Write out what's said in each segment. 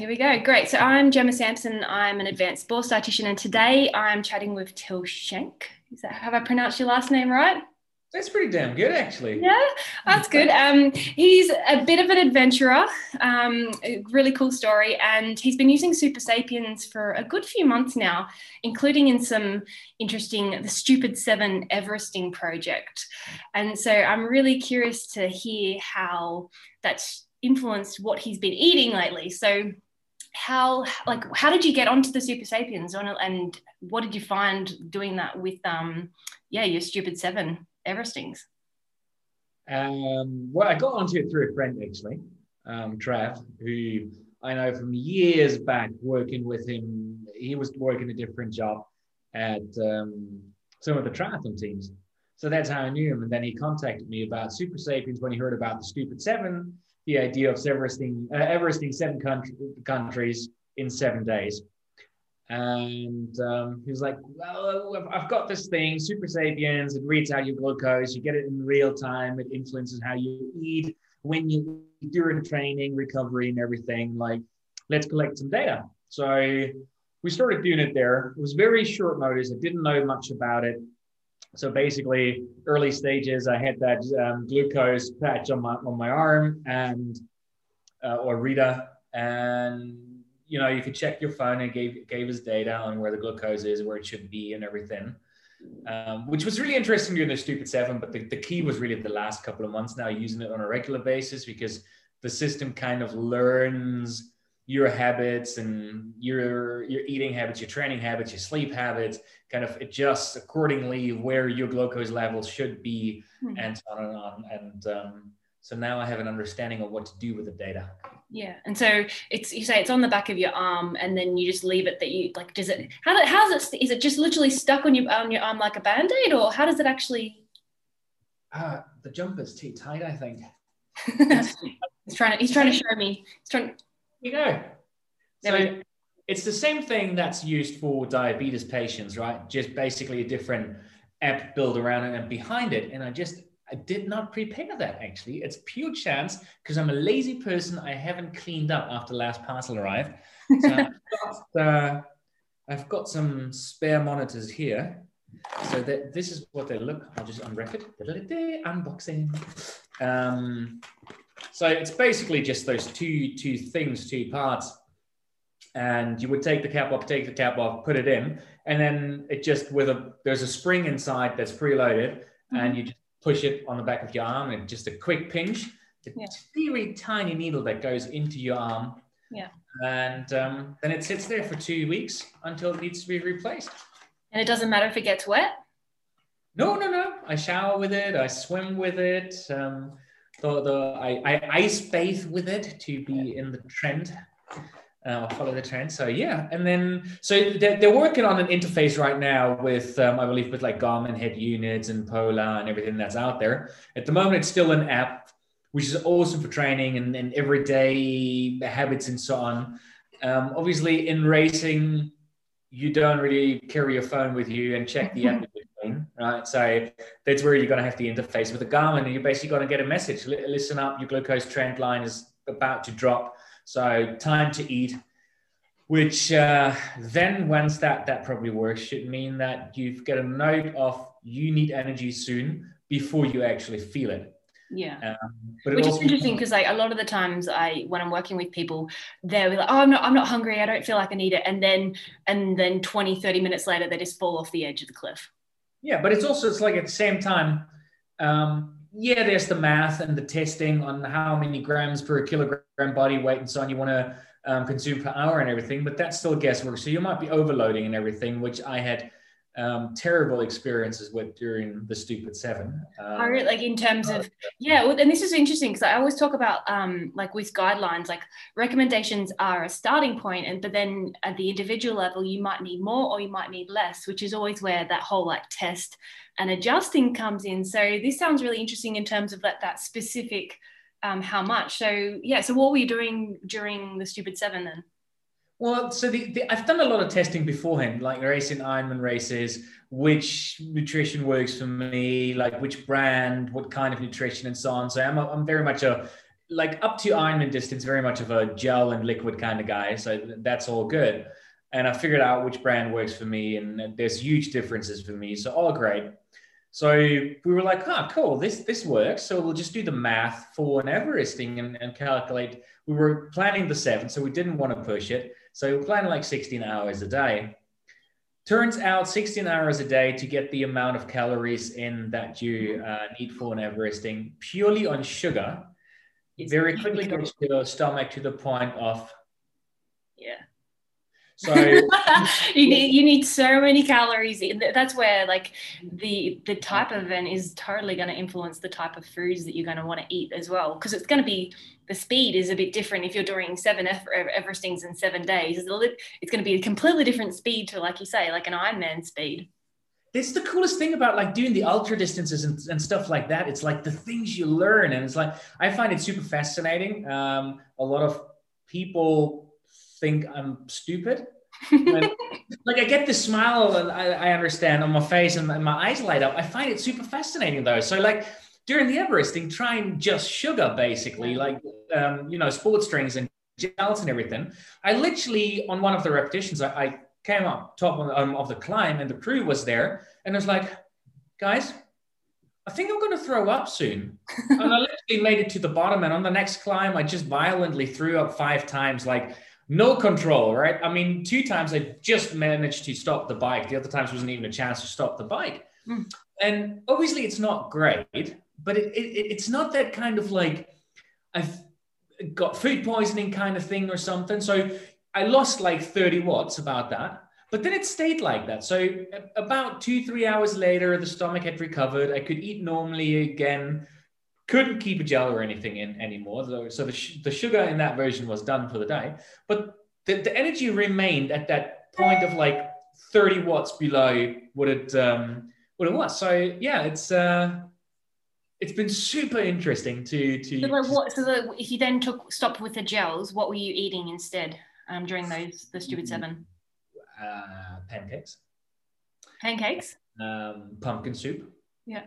Here we go. Great. So I'm Gemma Sampson. I'm an advanced sports dietitian, and today I'm chatting with Till Schenk. Is that have I pronounced your last name right? That's pretty damn good, actually. Yeah, that's good. Um, he's a bit of an adventurer. Um, a really cool story, and he's been using Super Sapiens for a good few months now, including in some interesting the Stupid Seven Everesting project. And so I'm really curious to hear how that's influenced what he's been eating lately. So how like how did you get onto the super sapiens? On and what did you find doing that with um yeah your stupid seven everestings? Um well i got onto it through a friend actually um trav who i know from years back working with him. He was working a different job at um, some of the triathlon teams. So that's how i knew him. And then he contacted me about super sapiens when he heard about the stupid seven the idea of uh, Everesting seven country, countries in seven days. And um, he was like, Well, I've got this thing, Super Sapiens. It reads out your glucose. You get it in real time. It influences how you eat when you during training, recovery, and everything. Like, let's collect some data. So we started doing it there. It was very short notice. I didn't know much about it. So basically, early stages, I had that um, glucose patch on my on my arm and uh, or Rita, and you know you could check your phone and gave gave us data on where the glucose is, where it should be, and everything. Um, which was really interesting during the stupid seven, but the, the key was really the last couple of months now using it on a regular basis because the system kind of learns your habits and your your eating habits, your training habits, your sleep habits, kind of adjusts accordingly where your glucose levels should be, mm-hmm. and so on and on. And um, so now I have an understanding of what to do with the data. Yeah, and so it's you say it's on the back of your arm, and then you just leave it. That you like, does it? How how's it? Is it just literally stuck on your on your arm like a band aid, or how does it actually? Uh, the jumper's too tight, I think. he's trying to. He's trying to show me. He's trying. You go. So it's the same thing that's used for diabetes patients, right? Just basically a different app built around it and behind it. And I just I did not prepare that actually. It's pure chance because I'm a lazy person. I haven't cleaned up after last parcel arrived. So I've, got, uh, I've got some spare monitors here. So that this is what they look. I'll just unwrap it. Unboxing. Um, so it's basically just those two two things, two parts. And you would take the cap off, take the cap off, put it in, and then it just with a there's a spring inside that's preloaded, mm-hmm. and you just push it on the back of your arm, and just a quick pinch. It's yeah. a very tiny needle that goes into your arm. Yeah. And um, then it sits there for two weeks until it needs to be replaced. And it doesn't matter if it gets wet? No, no, no. I shower with it. I swim with it. Um, the, the I, I ice bathe with it to be in the trend. Uh, follow the trend. So yeah, and then so they're, they're working on an interface right now with um, I believe with like Garmin head units and Polar and everything that's out there. At the moment, it's still an app, which is awesome for training and, and everyday habits and so on. Um, obviously, in racing, you don't really carry your phone with you and check the app right? So that's where you're going to have the interface with the Garmin, and you're basically going to get a message. Listen up, your glucose trend line is about to drop, so time to eat. Which uh, then, once that that probably works, should mean that you've got a note of you need energy soon before you actually feel it. Yeah. Um, Which is interesting because like a lot of the times I when I'm working with people, they're like, oh I'm not I'm not hungry, I don't feel like I need it. And then and then 20, 30 minutes later they just fall off the edge of the cliff. Yeah, but it's also it's like at the same time, um, yeah, there's the math and the testing on how many grams per kilogram body weight and so on you want to um, consume per hour and everything, but that's still guesswork. So you might be overloading and everything, which I had um, terrible experiences with during the stupid seven. Um, I like in terms of yeah, well, and this is interesting because I always talk about um, like with guidelines, like recommendations are a starting point, and but then at the individual level, you might need more or you might need less, which is always where that whole like test and adjusting comes in. So this sounds really interesting in terms of that that specific um, how much. So yeah, so what were you doing during the stupid seven then? Well, so the, the, I've done a lot of testing beforehand, like racing Ironman races, which nutrition works for me, like which brand, what kind of nutrition, and so on. So I'm, a, I'm very much a like up to Ironman distance, very much of a gel and liquid kind of guy. So that's all good. And I figured out which brand works for me, and there's huge differences for me. So all great. So we were like, huh, cool, this this works. So we'll just do the math for an Everesting and, and calculate. We were planning the seven, so we didn't want to push it. So we planned like 16 hours a day. Turns out 16 hours a day to get the amount of calories in that you uh, need for an Everesting purely on sugar very quickly goes to your stomach to the point of yeah so you need you need so many calories that's where like the the type of event is totally going to influence the type of foods that you're going to want to eat as well because it's going to be the speed is a bit different if you're doing seven everestings in seven days it's going to be a completely different speed to like you say like an ironman speed it's the coolest thing about like doing the ultra distances and, and stuff like that. It's like the things you learn, and it's like I find it super fascinating. Um, a lot of people think I'm stupid. when, like I get this smile and I, I understand on my face and my eyes light up. I find it super fascinating though. So like during the Everesting, trying just sugar basically, like um, you know, sports drinks and gels and everything. I literally on one of the repetitions, I, I came up top of, um, of the climb and the crew was there and I was like, guys, I think I'm going to throw up soon. and I literally made it to the bottom. And on the next climb, I just violently threw up five times, like no control, right? I mean, two times I just managed to stop the bike. The other times wasn't even a chance to stop the bike. Mm. And obviously, it's not great, but it, it, it's not that kind of like I've got food poisoning kind of thing or something. So I lost like 30 watts about that. But then it stayed like that. So about two, three hours later, the stomach had recovered. I could eat normally again. Couldn't keep a gel or anything in anymore. So the, sh- the sugar in that version was done for the day. But the, the energy remained at that point of like 30 watts below what it um, what it was. So yeah, it's uh, it's been super interesting to to. So like what? So the, if you then took stopped with the gels, what were you eating instead? um, during those the stupid mm-hmm. seven? Uh, pancakes. Pancakes. Um, pumpkin soup. Yeah.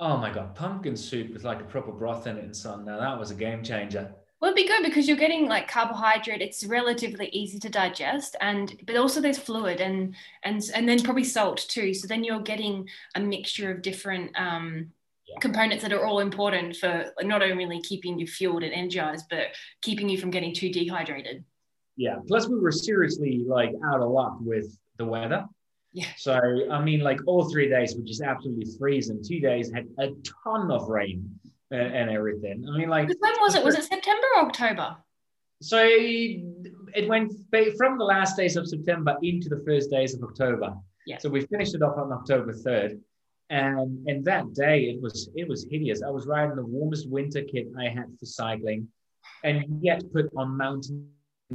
Oh my god, pumpkin soup with like a proper broth in it and so on. Now that was a game changer. Well, it'd be good because you're getting like carbohydrate. It's relatively easy to digest, and but also there's fluid and and and then probably salt too. So then you're getting a mixture of different um, yeah. components that are all important for not only keeping you fueled and energized, but keeping you from getting too dehydrated. Yeah. Plus, we were seriously like out of luck with the weather. Yeah. So I mean, like all three days were just absolutely freezing. Two days had a ton of rain and, and everything. I mean, like when was it? Was it September or October? So it went from the last days of September into the first days of October. Yeah. So we finished it off on October third, and and that day it was it was hideous. I was riding the warmest winter kit I had for cycling, and yet put on mountain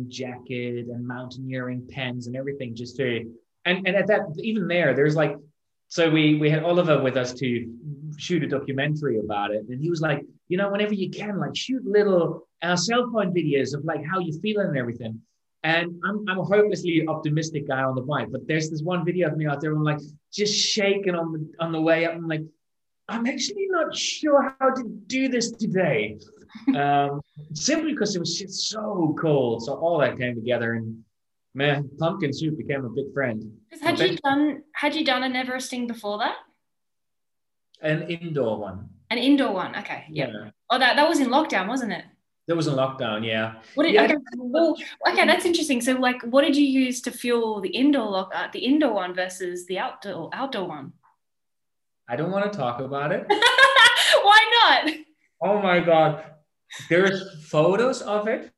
jacket and mountaineering pens and everything just to and and at that even there there's like so we we had Oliver with us to shoot a documentary about it. And he was like you know whenever you can like shoot little uh, cell phone videos of like how you're feeling and everything. And I'm, I'm a hopelessly optimistic guy on the bike but there's this one video of me out there I'm like just shaking on the on the way up. I'm like I'm actually not sure how to do this today. Um, simply because it was just so cold. So all that came together, and man, pumpkin soup became a big friend. Had you done Had you done an Everesting before that? An indoor one. An indoor one. Okay. Yep. Yeah. Oh, that that was in lockdown, wasn't it? That was in lockdown. Yeah. What did, yeah. Okay, well, okay, that's interesting. So, like, what did you use to fuel the indoor lock, uh, the indoor one versus the outdoor outdoor one? I don't want to talk about it. Why not? Oh my god, there's photos of it.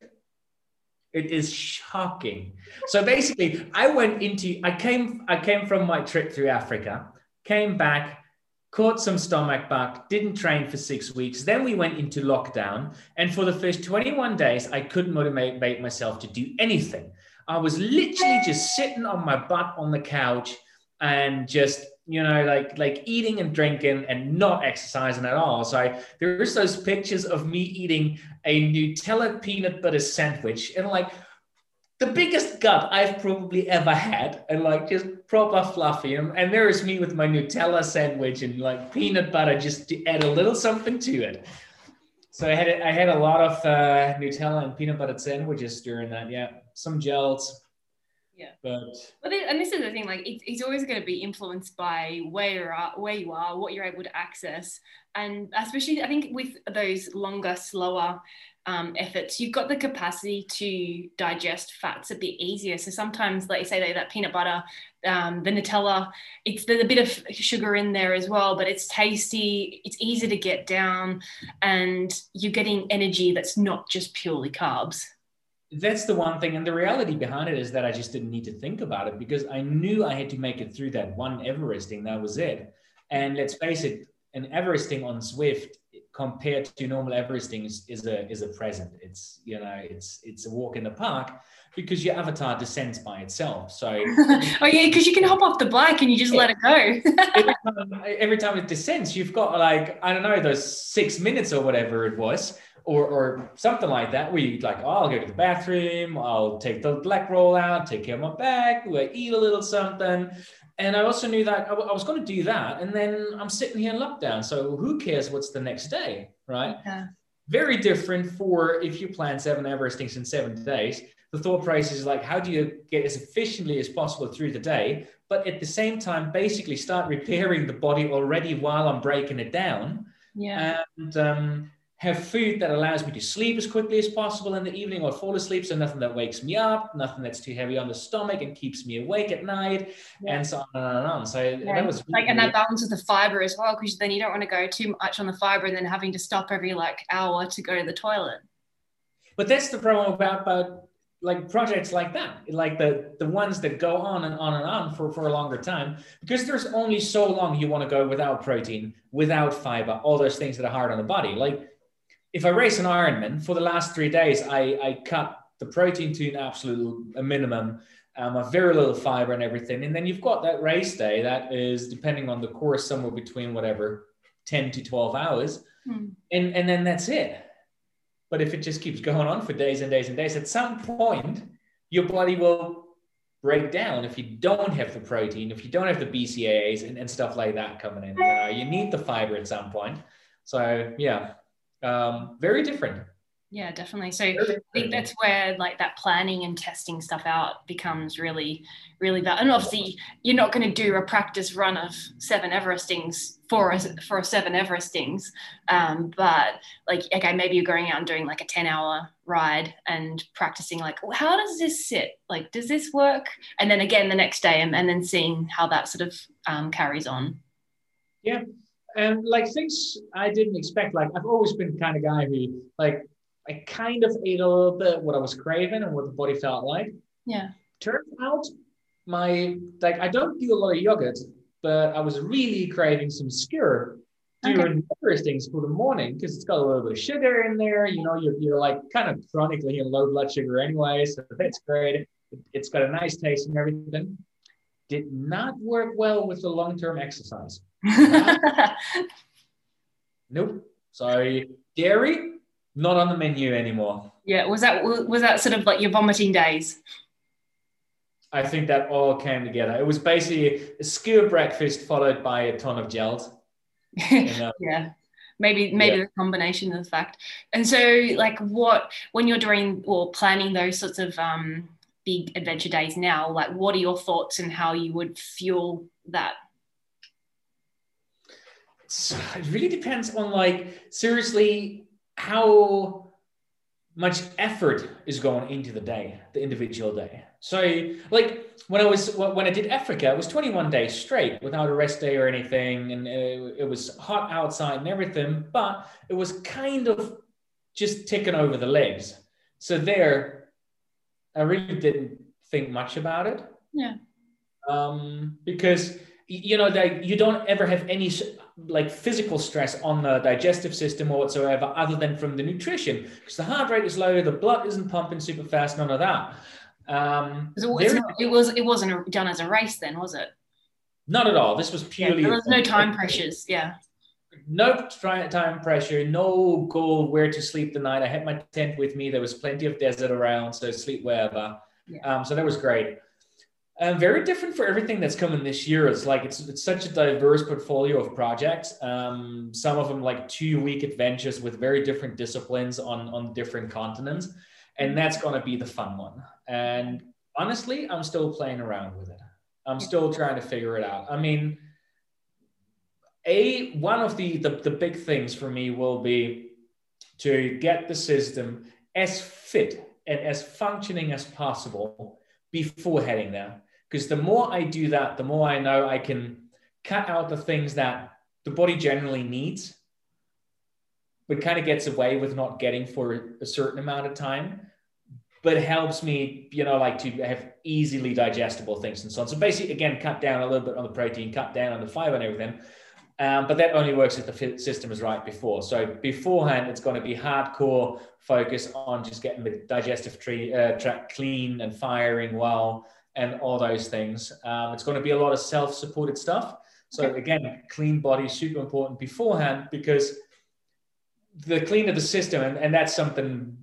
It is shocking. So basically, I went into I came I came from my trip through Africa, came back, caught some stomach bug, didn't train for six weeks. Then we went into lockdown, and for the first 21 days, I couldn't motivate myself to do anything. I was literally just sitting on my butt on the couch and just you know, like like eating and drinking and not exercising at all. So there's those pictures of me eating a Nutella peanut butter sandwich and like the biggest gut I've probably ever had, and like just proper fluffy. And, and there is me with my Nutella sandwich and like peanut butter just to add a little something to it. So I had I had a lot of uh, Nutella and peanut butter sandwiches during that. Yeah, some gels. Yeah. But then, and this is the thing, like it's, it's always going to be influenced by where you're at, where you are, what you're able to access, and especially I think with those longer, slower um, efforts, you've got the capacity to digest fats a bit easier. So sometimes, like you say, that peanut butter, um, the Nutella, it's there's a bit of sugar in there as well, but it's tasty, it's easy to get down, and you're getting energy that's not just purely carbs. That's the one thing and the reality behind it is that i just didn't need to think about it because i knew i had to make it through that one everesting that was it. And let's face it an everesting on Zwift compared to normal everesting is, is a is a present. It's you know it's it's a walk in the park because your avatar descends by itself. So oh yeah, because you can hop off the bike and you just let it go. every time, every time it descends, you've got like I don't know those six minutes or whatever it was, or or something like that. Where you like, oh, I'll go to the bathroom, I'll take the Blackroll out, take care of my back, we'll eat a little something. And I also knew that I, w- I was going to do that, and then I'm sitting here in lockdown. So who cares what's the next day, right? Yeah. Very different for if you plan seven Everestings in seven days. The thought process is like, how do you get as efficiently as possible through the day, but at the same time, basically start repairing the body already while I'm breaking it down, Yeah. and um, have food that allows me to sleep as quickly as possible in the evening or fall asleep. So nothing that wakes me up, nothing that's too heavy on the stomach and keeps me awake at night, Yeah. and so on and on and on. So Yeah, that was like and that balance with the fiber as well because then you don't want to go too much on the fiber and then having to stop every like hour to go to the toilet But that's the problem about, about like projects like that, like the the ones that go on and on and on for, for a longer time, because there's only so long you want to go without protein, without fiber, all those things that are hard on the body. Like if I race an Ironman for the last three days, I, I cut the protein to an absolute a minimum, um, a very little fiber and everything. And then you've got that race day that is depending on the course, somewhere between whatever 10 to 12 hours. Hmm. And, and then that's it. But if it just keeps going on for days and days and days, at some point, your body will break down if you don't have the protein, if you don't have the BCAAs and, and stuff like that coming in. You, know, you need the fiber at some point. So, yeah, um, very different. yeah definitely. So i think that's where like that planning and testing stuff out becomes really really bad. And obviously you're not going to do a practice run of seven everestings for a for a seven everestings. Um, but like okay maybe you're going out and doing like a 10 hour ride and practicing like well, how does this sit? Like does this work? And then again the next day and, and then seeing how that sort of um, carries on and like things I didn't expect. Like I've always been the kind of guy who like I kind of ate a little bit what I was craving and what the body felt like. yeah Turns out my like I don't do a lot of yogurt, but I was really craving some skyr during okay. things for the morning because it's got a little bit of sugar in there. You know, you're, you're like kind of chronically in low blood sugar anyway, so that's great. It's got a nice taste and everything. Did not work well with the long term exercise. Nope. Sorry. Dairy, not on the menu anymore. yeah was that was that sort of like your vomiting days I think that all came together. It was basically a skyr breakfast followed by a ton of gels. You know? yeah maybe maybe Yeah. the combination of the fact and so like what when you're doing or planning those sorts of um big adventure days now like what are your thoughts and how you would fuel that So it really depends on like seriously how much effort is going into the day, the individual day. So like when I was when I did Africa, it was 21 days straight without a rest day or anything, and it, it was hot outside and everything, but it was kind of just ticking over the legs. So there, I really didn't think much about it. Yeah. Um, because you know that you don't ever have any like physical stress on the digestive system or whatsoever other than from the nutrition. Because the heart rate is low the blood isn't pumping super fast none of that. Um So it's there- not- it was it wasn't done as a race then was it? Not at all. This was yeah, purely there was no time pressures yeah. No time pressure no goal where to sleep the night. I had my tent with me. There was plenty of desert around so sleep wherever. Yeah. um, so that was great Um, very different for everything that's coming this year. It's like it's it's such a diverse portfolio of projects. Um, some of them like two week adventures with very different disciplines on on different continents, and that's to be the fun one. And honestly, I'm still playing around with it. I'm still trying to figure it out. I mean, a one of the, the the big things for me will be to get the system as fit and as functioning as possible before heading there because the more I do that, the more I know I can cut out the things that the body generally needs, but kind of gets away with not getting for a certain amount of time. But helps me, you know, like to have easily digestible things and so on. So basically, again, cut down a little bit on the protein, cut down on the fiber and everything. Um, but that only works if the system is right before. So beforehand, it's going to be hardcore focus on just getting the digestive tree, uh, tract clean and firing well, and all those things. Um, it's going to be a lot of self-supported stuff. So again, clean body super important beforehand because the cleaner the system, and, and that's something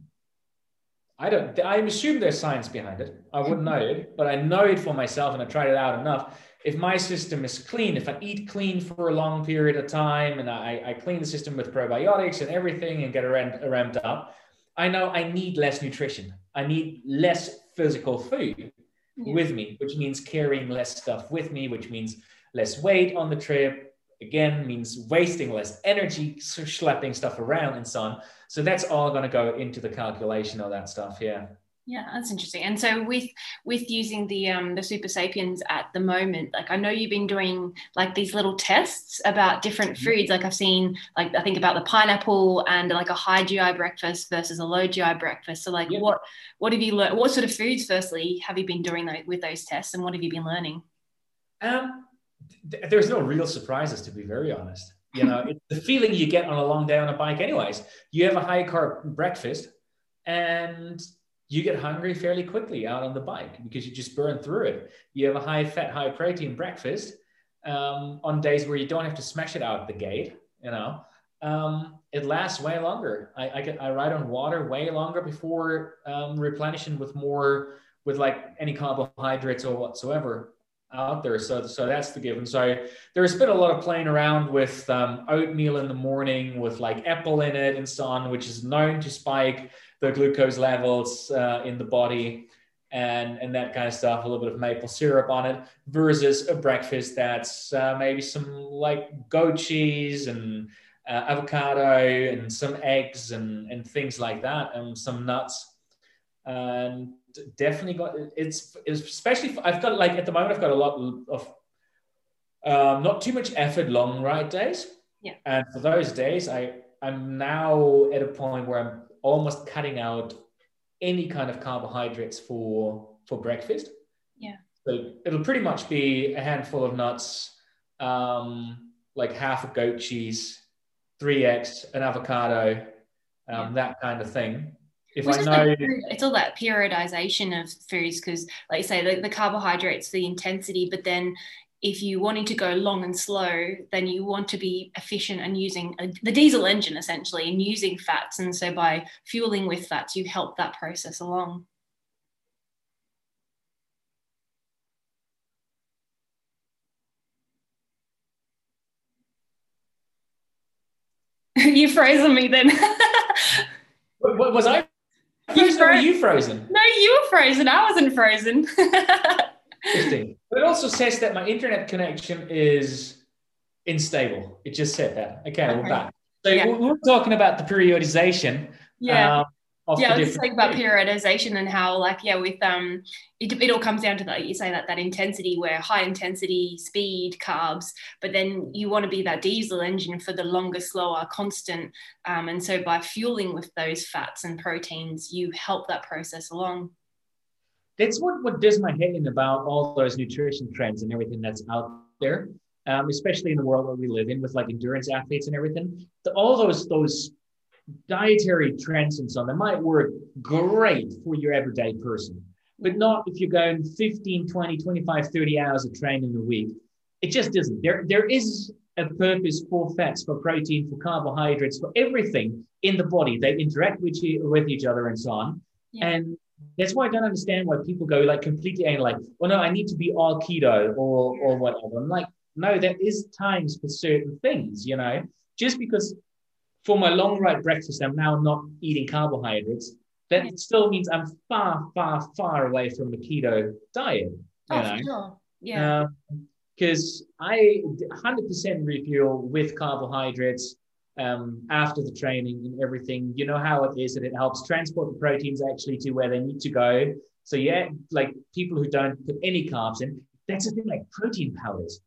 I don't. I assume there's science behind it. I wouldn't know it, but I know it for myself, and I tried it out enough. If my system is clean, if I eat clean for a long period of time, and I, I clean the system with probiotics and everything, and get it ramped up, I know I need less nutrition. I need less physical food yeah. with me, which means carrying less stuff with me, which means less weight on the trip. Again, means wasting less energy, schlepping stuff around and so on. So that's all going to go into the calculation of that stuff. Yeah. Yeah, that's interesting. And so with with using the um the super sapiens at the moment, like I know you've been doing like these little tests about different mm-hmm. foods. Like I've seen like I think about the pineapple and like a high GI breakfast versus a low GI breakfast. So like yeah. what what have you learned? What sort of foods firstly have you been doing with those tests and what have you been learning? Um th- there's no real surprises to be very honest. You know, it's the feeling you get on a long day on a bike anyways. You have a high carb breakfast and you get hungry fairly quickly out on the bike because you just burn through it. You have a high fat, high protein breakfast um, on days where you don't have to smash it out the gate. You know, um, it lasts way longer. I, I, get, I ride on water way longer before um, replenishing with more with like any carbohydrates or whatsoever out there. So, so that's the given. So there's been a lot of playing around with um, oatmeal in the morning with like apple in it and so on, which is known to spike the glucose levels uh, in the body and and that kind of stuff a little bit of maple syrup on it versus a breakfast that's uh, maybe some like goat cheese and uh, avocado and some eggs and and things like that and some nuts. And definitely got it's, it's especially i've got like at the moment i've got a lot of um, not too much effort long ride days? Yeah. And for those days i i'm now at a point where i'm almost cutting out any kind of carbohydrates for for breakfast. Yeah. So it'll pretty much be a handful of nuts, um, like half a goat cheese, three eggs, an avocado, um, yeah. that kind of thing. If Which I know, like, it's all that periodization of foods because, like you say, the, the carbohydrates, the intensity, but then if you wanting to go long and slow, then you want to be efficient and using a, the diesel engine essentially and using fats. And so by fueling with fats, you help that process along. you frozen me then. what, was I frozen you, you frozen? No, you were frozen. I wasn't frozen. Interesting. But it also says that my internet connection is unstable. It just said that. Okay, okay. we're back. So yeah. we are talking about the periodization. Yeah. Um, yeah, I was talking about periodization and how, like, yeah, with um, it, it all comes down to that. You say that that intensity, where high intensity, speed, carbs, but then you want to be that diesel engine for the longer, slower, constant. Um, and so by fueling with those fats and proteins, you help that process along that's what, what does my head in about all those nutrition trends and everything that's out there, um, especially in the world that we live in with like endurance athletes and everything. The, all those those dietary trends and so on, they might work great for your everyday person, but not if you're going 15, 20, 25, 30 hours of training a week. It just doesn't. There, there is a purpose for fats, for protein, for carbohydrates, for everything in the body. They interact with, you, with each other and so on. Yeah. And that's why I don't understand why people go like completely and like, well, no, I need to be all keto or or whatever. I'm like, no, there is times for certain things, you know. Just because for my long ride breakfast, I'm now not eating carbohydrates. That yeah. still means I'm far, far, far away from the keto diet. Oh, know? sure. Yeah. Because um, I 100% refuel with carbohydrates um, after the training and everything. You know how it is that it helps transport the proteins actually to where they need to go. So yeah, like people who don't put any carbs in, that's the thing like protein powders.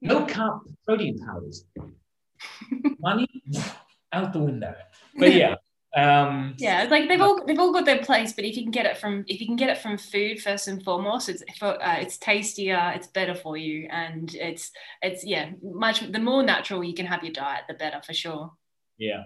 No carb protein powders. Money out the window. But yeah, um, yeah, like they've all they've all got their place, but if you can get it from if you can get it from food first and foremost, it's uh, it's tastier, it's better for you, and it's it's yeah much the more natural you can have your diet, the better for sure. Yeah.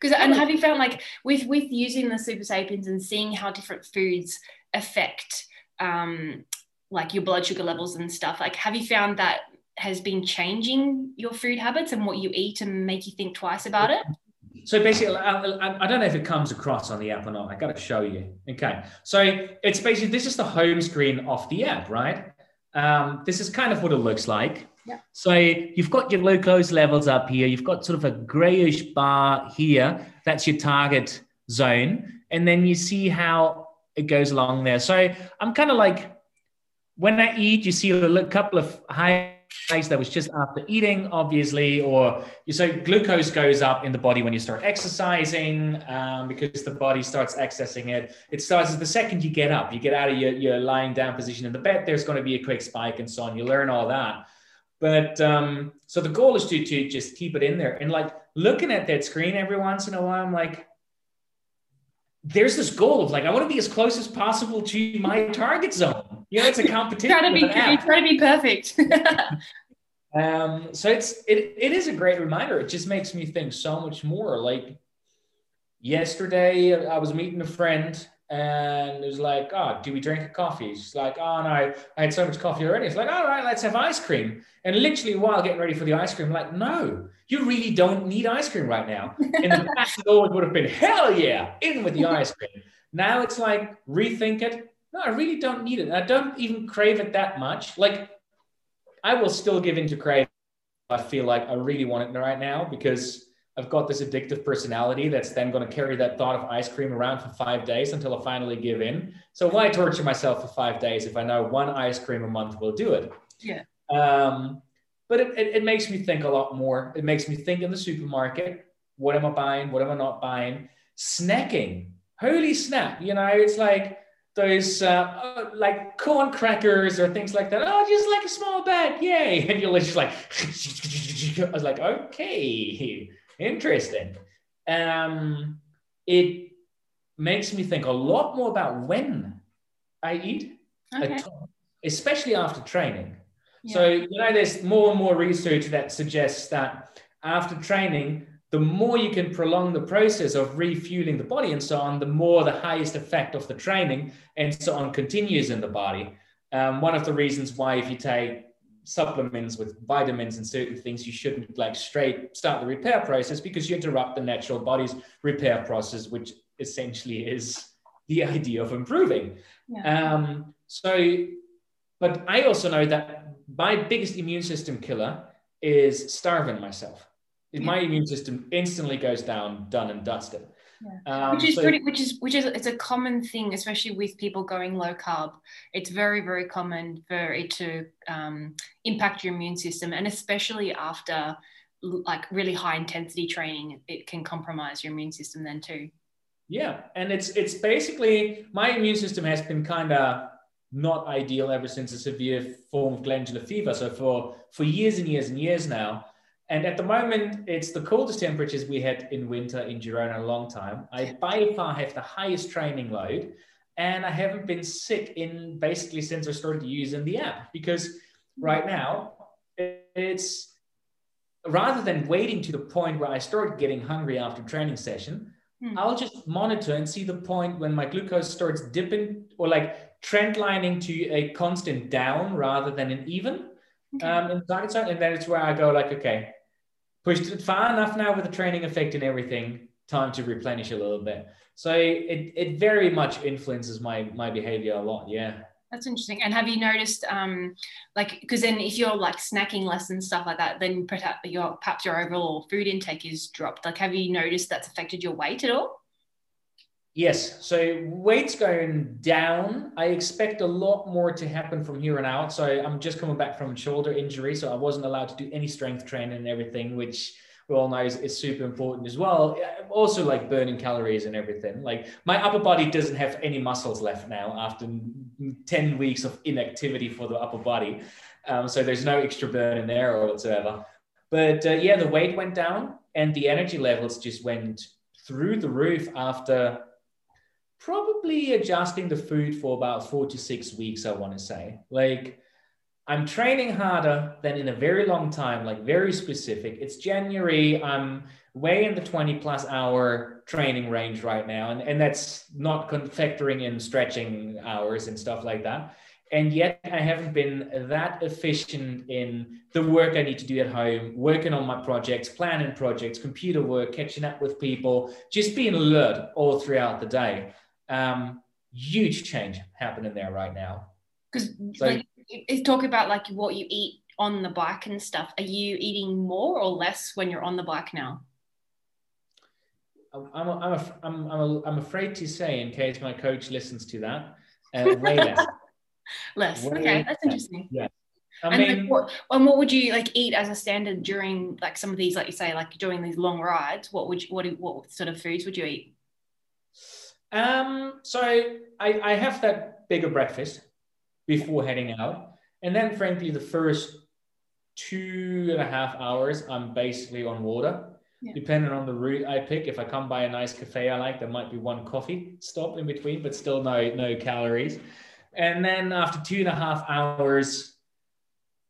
Because and have you found like with with using the super sapiens and seeing how different foods affect um, like your blood sugar levels and stuff, like have you found that has been changing your food habits and what you eat and make you think twice about it? So basically, I, I, don't know if it comes across on the app or not. I got to show you. Okay. So it's basically, this is the home screen of the app, right? Um, this is kind of what it looks like. Yeah. So you've got your low glucose levels up here. You've got sort of a grayish bar here. That's your target zone. And then you see how it goes along there. So I'm kind of like, when I eat, you see a couple of high that was just after eating, obviously, or you so glucose goes up in the body when you start exercising um, because the body starts accessing it. It starts the second you get up, you get out of your, your lying down position in the bed, there's going to be a quick spike and so on. You learn all that. But um, so the goal is to, to just keep it in there. And like looking at that screen every once in a while, I'm like, there's this goal of like I want to be as close as possible to my target zone. You know, it's a competition. try to be try to be perfect. um, so it's it it is a great reminder. It just makes me think so much more. Like yesterday, I was meeting a friend and it was like, oh, do we drink a coffee? She's like, oh no, I had so much coffee already. It's like, all right, let's have ice cream. And literally while getting ready for the ice cream, I'm like, no, you really don't need ice cream right now. In the past, it always would have been, hell yeah, in with the ice cream. Now it's like, rethink it. No, I really don't need it. I don't even crave it that much. Like, I will still give in to crave. I feel like I really want it right now because I've got this addictive personality that's then going to carry that thought of ice cream around for five days until I finally give in. So why torture myself for five days if I know one ice cream a month will do it? Yeah. Um, but it, it, it makes me think a lot more. It makes me think in the supermarket, what am I buying? What am I not buying? Snacking. Holy snap. You know, it's like those uh, uh, like corn crackers or things like that. Oh, just like a small bag. Yay. And you're just like, I was like, okay Interesting. Um, it makes me think a lot more about when I eat, okay. especially after training. Yeah. So, you know, there's more and more research that suggests that after training, the more you can prolong the process of refueling the body and so on, the more the highest effect of the training and so on continues in the body. Um, one of the reasons why, if you take supplements with vitamins and certain things you shouldn't like straight start the repair process because you interrupt the natural body's repair process which essentially is the idea of improving yeah. um, so but i also know that my biggest immune system killer is starving myself. My immune system instantly goes down done and dusted yeah. Um, which is so, pretty, which is which is it's a common thing, especially with people going low carb. It's very very common for it to um, impact your immune system, and especially after like really high intensity training, it can compromise your immune system then too. Yeah, and it's it's basically my immune system has been kind of not ideal ever since a severe form of glandular fever. So for for years and years and years now, and at the moment, it's the coldest temperatures we had in winter in Girona in a long time. I by far have the highest training load, and I haven't been sick in basically since I started using the app because right now it's rather than waiting to the point where I start getting hungry after training session, hmm. I'll just monitor and see the point when my glucose starts dipping or like trend lining to a constant down rather than an even um, in the target zone. And then it's where I go like, okay, pushed it far enough now with the training effect and everything. time to replenish a little bit. So it, it very much influences my my behavior a lot. Yeah. That's interesting. And have you noticed, um, like, because then if you're like snacking less and stuff like that, then perhaps your perhaps your overall food intake is dropped. Like, have you noticed that's affected your weight at all? Yes. So weight's going down. I expect a lot more to happen from here on out. So I'm just coming back from shoulder injury, so I wasn't allowed to do any strength training and everything, which we all know is, is super important as well. Also, like burning calories and everything. Like my upper body doesn't have any muscles left now after 10 weeks of inactivity for the upper body. Um, so there's no extra burn in there or whatsoever. But uh, yeah, the weight went down and the energy levels just went through the roof after probably adjusting the food for about four to six weeks, I want to say. Like, I'm training harder than in a very long time, like very specific. It's January. I'm way in the 20 plus hour training range right now. And, and that's not factoring in stretching hours and stuff like that. And yet I haven't been that efficient in the work I need to do at home, working on my projects, planning projects, computer work, catching up with people, just being alert all throughout the day. Um, huge change happening there right now. Because so, like, talk about like what you eat on the bike and stuff. Are you eating more or less when you're on the bike now? I'm, I'm, I'm, I'm, I'm, I'm afraid to say, in case my coach listens to that, uh, way less. less. Way okay, that's interesting. Yeah. I and mean, like what, and what would you like eat as a standard during like some of these, like you say, like doing these long rides? What would you, what, what sort of foods would you eat? Um, so I, I have that bigger breakfast before heading out. And then, frankly, the first two and a half hours, I'm basically on water. Yeah. Depending on the route I pick, if I come by a nice cafe I like, there might be one coffee stop in between, but still no no calories. And then after two and a half hours,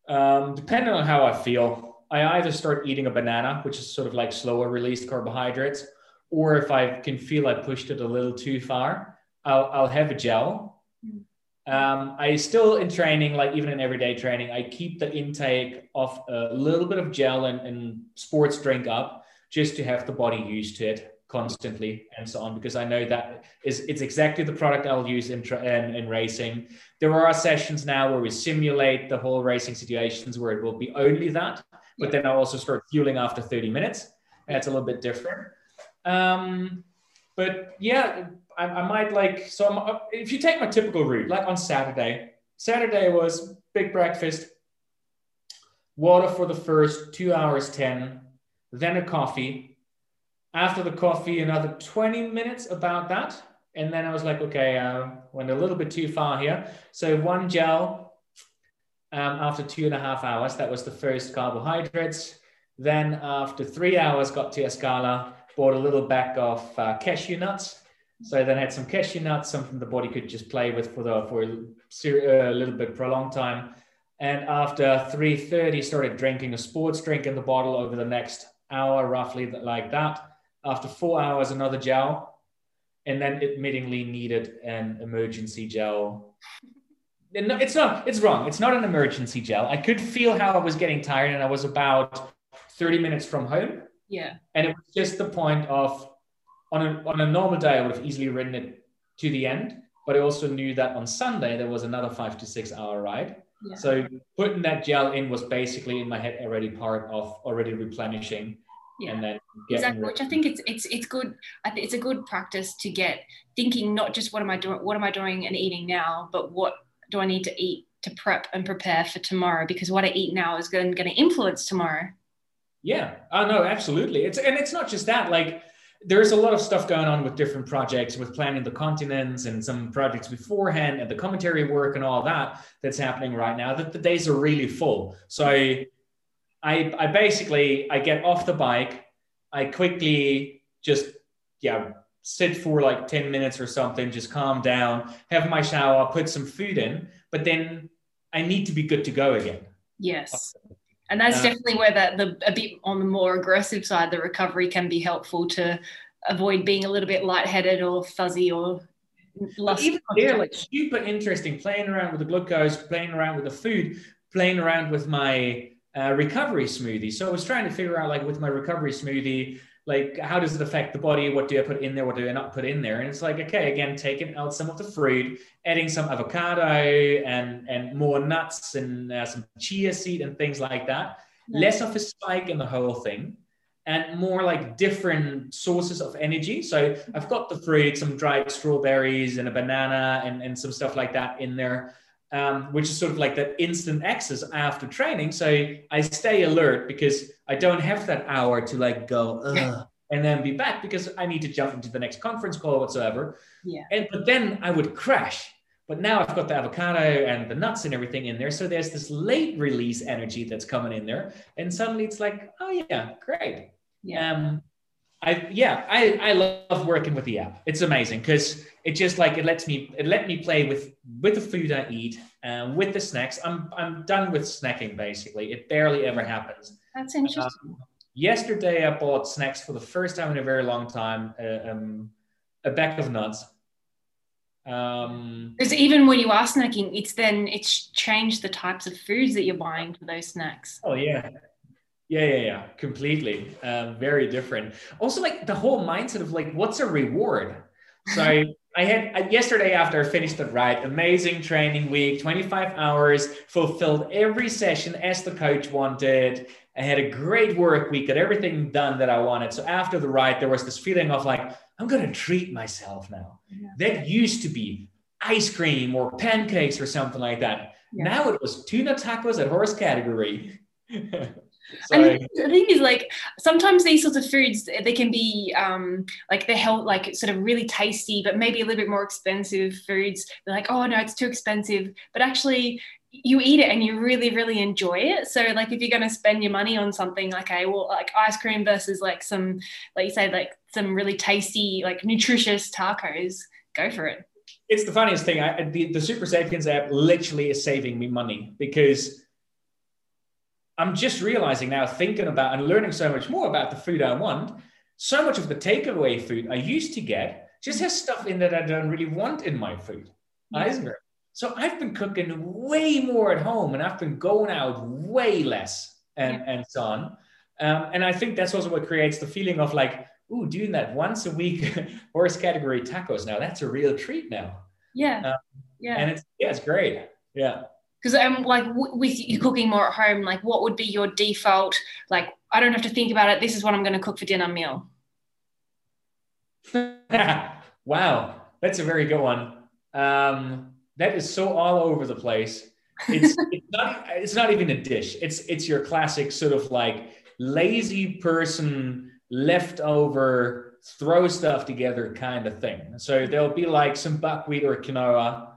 um, depending on how I feel, I either start eating a banana, which is sort of like slower released carbohydrates, or if I can feel I pushed it a little too far, I'll, I'll have a gel. Mm. Um, I still in training, like even in everyday training, I keep the intake of a little bit of gel and, and sports drink up just to have the body used to it constantly and so on because I know that is it's exactly the product I'll use in, tra- in, in racing. There are sessions now where we simulate the whole racing situations where it will be only that, but then I'll also start fueling after 30 minutes. That's a little bit different. Um, but yeah, I, I might like so I'm, if you take my typical route, like on Saturday, Saturday was big breakfast, water for the first two hours ten, then a coffee. After the coffee, another twenty minutes about that, and then I was like, okay, uh, went a little bit too far here. So one gel. Um, after two and a half hours, that was the first carbohydrates. Then after three hours, got to Escala bought a little bag of uh, cashew nuts. So then had some cashew nuts, something the body could just play with for the for a, a little bit for a long time. And after 3:30, started drinking a sports drink in the bottle over the next hour, roughly like that. After four hours, another gel, and then admittingly needed an emergency gel. It's not. It's wrong. It's not an emergency gel. I could feel how I was getting tired, and I was about 30 minutes from home. Yeah. And it was just the point of on a, on a normal day, I would have easily ridden it to the end. But I also knew that on Sunday, there was another five to six hour ride. Yeah. So putting that gel in was basically in my head already part of already replenishing. Yeah. And then exactly, which I think it's it's it's good. It's a good practice to get thinking not just what am I doing, what am I doing and eating now, but what do I need to eat to prep and prepare for tomorrow? Because what I eat now is going, going to influence tomorrow. Yeah, oh no, absolutely. It's and it's not just that. Like there's a lot of stuff going on with different projects, with planning the continents and some projects beforehand, and the commentary work and all that that's happening right now. That the days are really full. So I, I, I basically I get off the bike, I quickly just yeah sit for like 10 minutes or something, just calm down, have my shower, put some food in, but then I need to be good to go again. Yes and that's definitely where the, the a bit on the more aggressive side the recovery can be helpful to avoid being a little bit lightheaded or fuzzy or even there like super interesting playing around with the glucose playing around with the food playing around with my uh, recovery smoothie. So i was trying to figure out like with my recovery smoothie like how does it affect the body? What do i put in there? What do i not put in there? And it's like okay again taking out some of the fruit adding some avocado and and more nuts and uh, some chia seed and things like that. Yeah. less of a spike in the whole thing and more like different sources of energy. So i've got the fruit some dried strawberries and a banana and, and some stuff like that in there um, which is sort of like that instant access after training. So I stay alert because I don't have that hour to like go and then be back because I need to jump into the next conference call whatsoever. Yeah. And but then I would crash. But now I've got the avocado and the nuts and everything in there. So there's this late release energy that's coming in there. And suddenly it's like, oh yeah, great. Yeah. Um, I yeah, I, I love working with the app. It's amazing because it just like it lets me it let me play with with the food I eat and uh, with the snacks. I'm I'm done with snacking basically. It barely ever happens. That's interesting. Um, yesterday I bought snacks for the first time in a very long time. Uh, um, a bag of nuts. Um, because even when you are snacking, it's then it's changed the types of foods that you're buying for those snacks. Oh yeah, yeah, yeah, yeah, completely. Um, very different. Also, like the whole mindset of like, what's a reward? So I had yesterday after I finished the ride, amazing training week, 25 hours, fulfilled every session as the coach wanted. I had a great work week, got everything done that I wanted. So after the ride, there was this feeling of like, I'm gonna treat myself now. Yeah. That used to be ice cream or pancakes or something like that. Yeah. Now it was tuna tacos at hors catégorie. And the thing is, like, sometimes these sorts of foods they can be um, like they're held like sort of really tasty, but maybe a little bit more expensive foods. They're like, oh no, it's too expensive. But actually, you eat it and you really, really enjoy it. So, like, if you're going to spend your money on something, like, okay, well, like ice cream versus like some, like you say, like some really tasty, like nutritious tacos, go for it. It's the funniest thing. I, the, the Supersapiens app literally is saving me money because I'm just realizing now, thinking about and learning so much more about the food I want. So much of the takeaway food I used to get just has stuff in that I don't really want in my food. So I've been cooking way more at home and I've been going out way less and, yeah. and so on. Um, and I think that's also what creates the feeling of like, ooh, doing that once a week hors catégorie tacos now, that's a real treat now. Yeah. Um, yeah. And it's, yeah, it's great. Yeah because I'm like w- with you cooking more at home like what would be your default like i don't have to think about it this is what i'm going to cook for dinner meal? Wow that's a very good one. Um that is so all over the place. It's, it's not it's not even a dish. It's it's your classic sort of like lazy person leftover throw stuff together kind of thing. So there'll be like some buckwheat or quinoa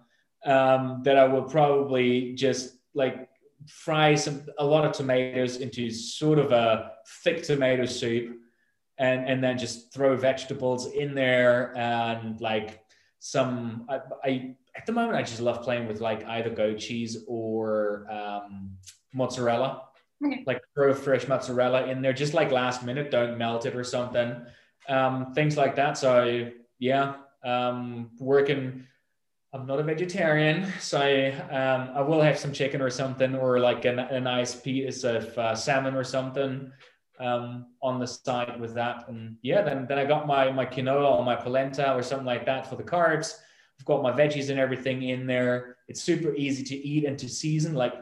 um, that I will probably just like fry some a lot of tomatoes into sort of a thick tomato soup and and then just throw vegetables in there and like some I, I at the moment I just love playing with like either goat cheese or um, mozzarella. Okay. Like throw fresh mozzarella in there, just like last minute, don't melt it or something. Um, things like that. So yeah, um, working I'm not a vegetarian, so I, um, I will have some chicken or something, or like a, a nice piece of uh, salmon or something um, on the side with that. And yeah, then then I got my my quinoa or my polenta or something like that for the carbs. I've got my veggies and everything in there. It's super easy to eat and to season. Like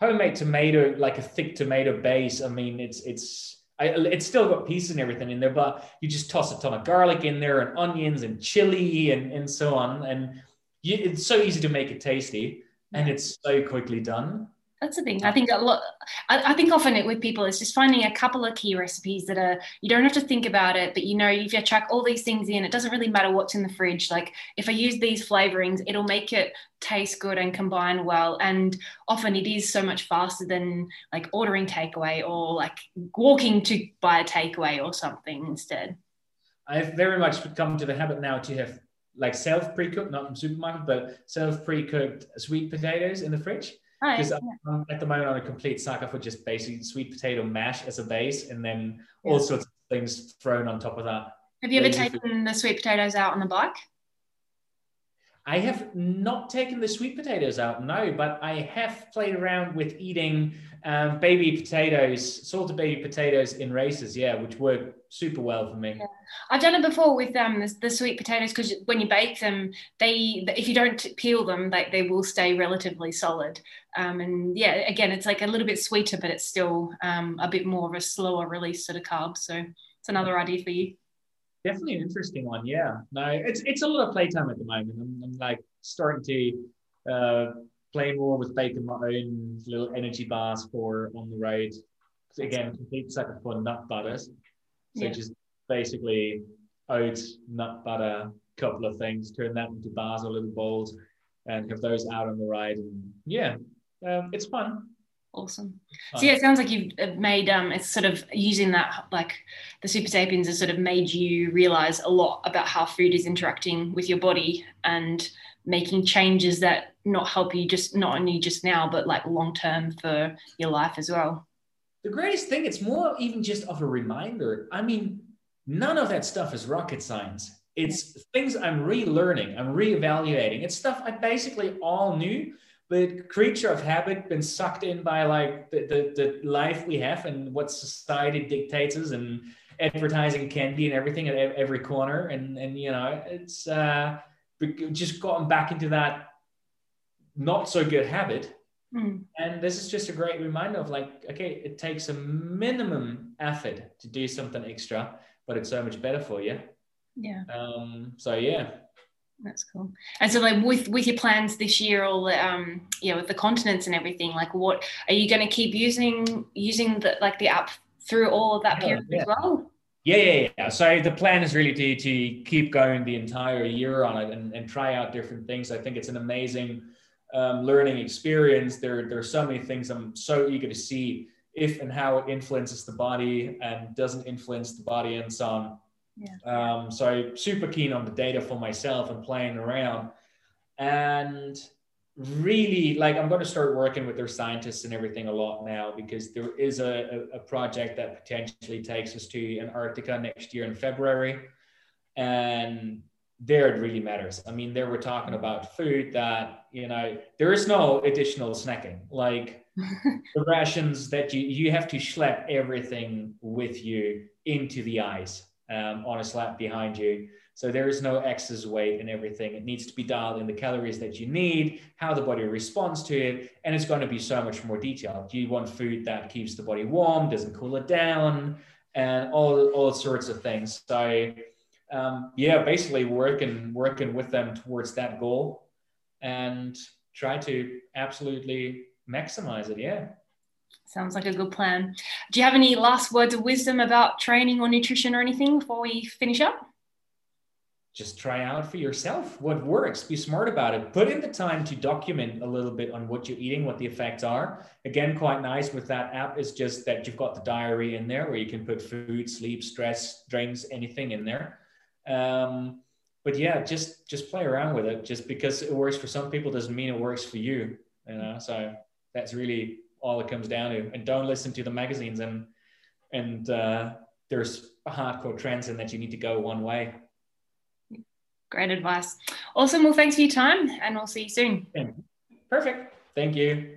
homemade tomato, like a thick tomato base. I mean, it's it's I, it's still got pieces and everything in there, but you just toss a ton of garlic in there and onions and chili and, and so on. And you, it's so easy to make it tasty and it's so quickly done that's the thing. I think a lot. I, I, think often it with people is just finding a couple of key recipes that are you don't have to think about it, but you know if you chuck all these things in, it doesn't really matter what's in the fridge. Like if I use these flavorings, it'll make it taste good and combine well. And often it is so much faster than like ordering takeaway or like walking to buy a takeaway or something instead. I've very much come to the habit now to have like self pre-cooked, not from supermarket, but self pre-cooked sweet potatoes in the fridge. Because right. I'm at the moment on a complete sucker for just basically sweet potato mash as a base, and then all sorts of things thrown on top of that. Have you ever taken food. the sweet potatoes out on the bike? I have not taken the sweet potatoes out, no, but I have played around with eating um, baby potatoes, salted baby potatoes in races, yeah, which work super well for me. Yeah. I've done it before with um, the, the sweet potatoes because when you bake them, they if you don't peel them, they, they will stay relatively solid. Um, and yeah, again, it's like a little bit sweeter, but it's still um, a bit more of a slower release sort of carb. So it's another idea for you. Definitely an interesting one. Yeah. No, it's it's a lot of playtime at the moment. I'm, I'm like starting to uh, play more with baking my own little energy bars for on the road. Again, complete sucker for nut butters. So yeah. just basically oats, nut butter, couple of things, turn that into bars or little bowls, and have those out on the ride. And yeah, um, it's fun. Awesome. So yeah, it sounds like you've uh, made um, it's sort of using that like the Supersapiens has sort of made you realize a lot about how food is interacting with your body and making changes that not help you just not only just now but like long term for your life as well. The greatest thing, it's more even just of a reminder. I mean, none of that stuff is rocket science. It's things I'm relearning, I'm reevaluating. It's stuff I basically all knew, but creature of habit, been sucked in by like the, the, the life we have and what society dictates us and advertising candy and everything at every corner. And, and you know, it's uh, just gotten back into that not so good habit Mm. And this is just a great reminder of like, okay, it takes a minimum effort to do something extra, but it's so much better for you. Yeah. Um, so yeah. That's cool. And so like with with your plans this year, all the um yeah, with the continents and everything, like what are you gonna keep using using the like the app through all of that yeah, period yeah. as well? Yeah, yeah, yeah. So the plan is really to to keep going the entire year on it and, and try out different things. I think it's an amazing um, learning experience, there, there are so many things I'm so eager to see if and how it influences the body and doesn't influence the body and so on. Yeah. Um, so super keen on the data for myself and playing around. And really like I'm going to start working with their scientists and everything a lot now because there is a, a, project that potentially takes us to Antarctica next year in February. And there it really matters. I mean, there we're talking about food that, you know, there is no additional snacking. Like the rations that you, you have to schlep everything with you into the ice um, on a slab behind you. So there is no excess weight and everything. It needs to be dialed in the calories that you need, how the body responds to it, and it's going to be so much more detailed. Do you want food that keeps the body warm, doesn't cool it down, and all all sorts of things. So um, yeah, basically working working with them towards that goal and try to absolutely maximize it. Yeah. Sounds like a good plan. Do you have any last words of wisdom about training or nutrition or anything before we finish up? Just try out for yourself what works. Be smart about it. Put in the time to document a little bit on what you're eating, what the effects are. Again, quite nice with that app is just that you've got the diary in there where you can put food, sleep, stress, drinks, anything in there. Um, but yeah, just just play around with it. Just because it works for some people doesn't mean it works for you. You know, so that's really all it comes down to. And don't listen to the magazines and and uh, there's hardcore trends in that you need to go one way. Great advice. Awesome. Well, thanks for your time, and we'll see you soon. Perfect. Thank you.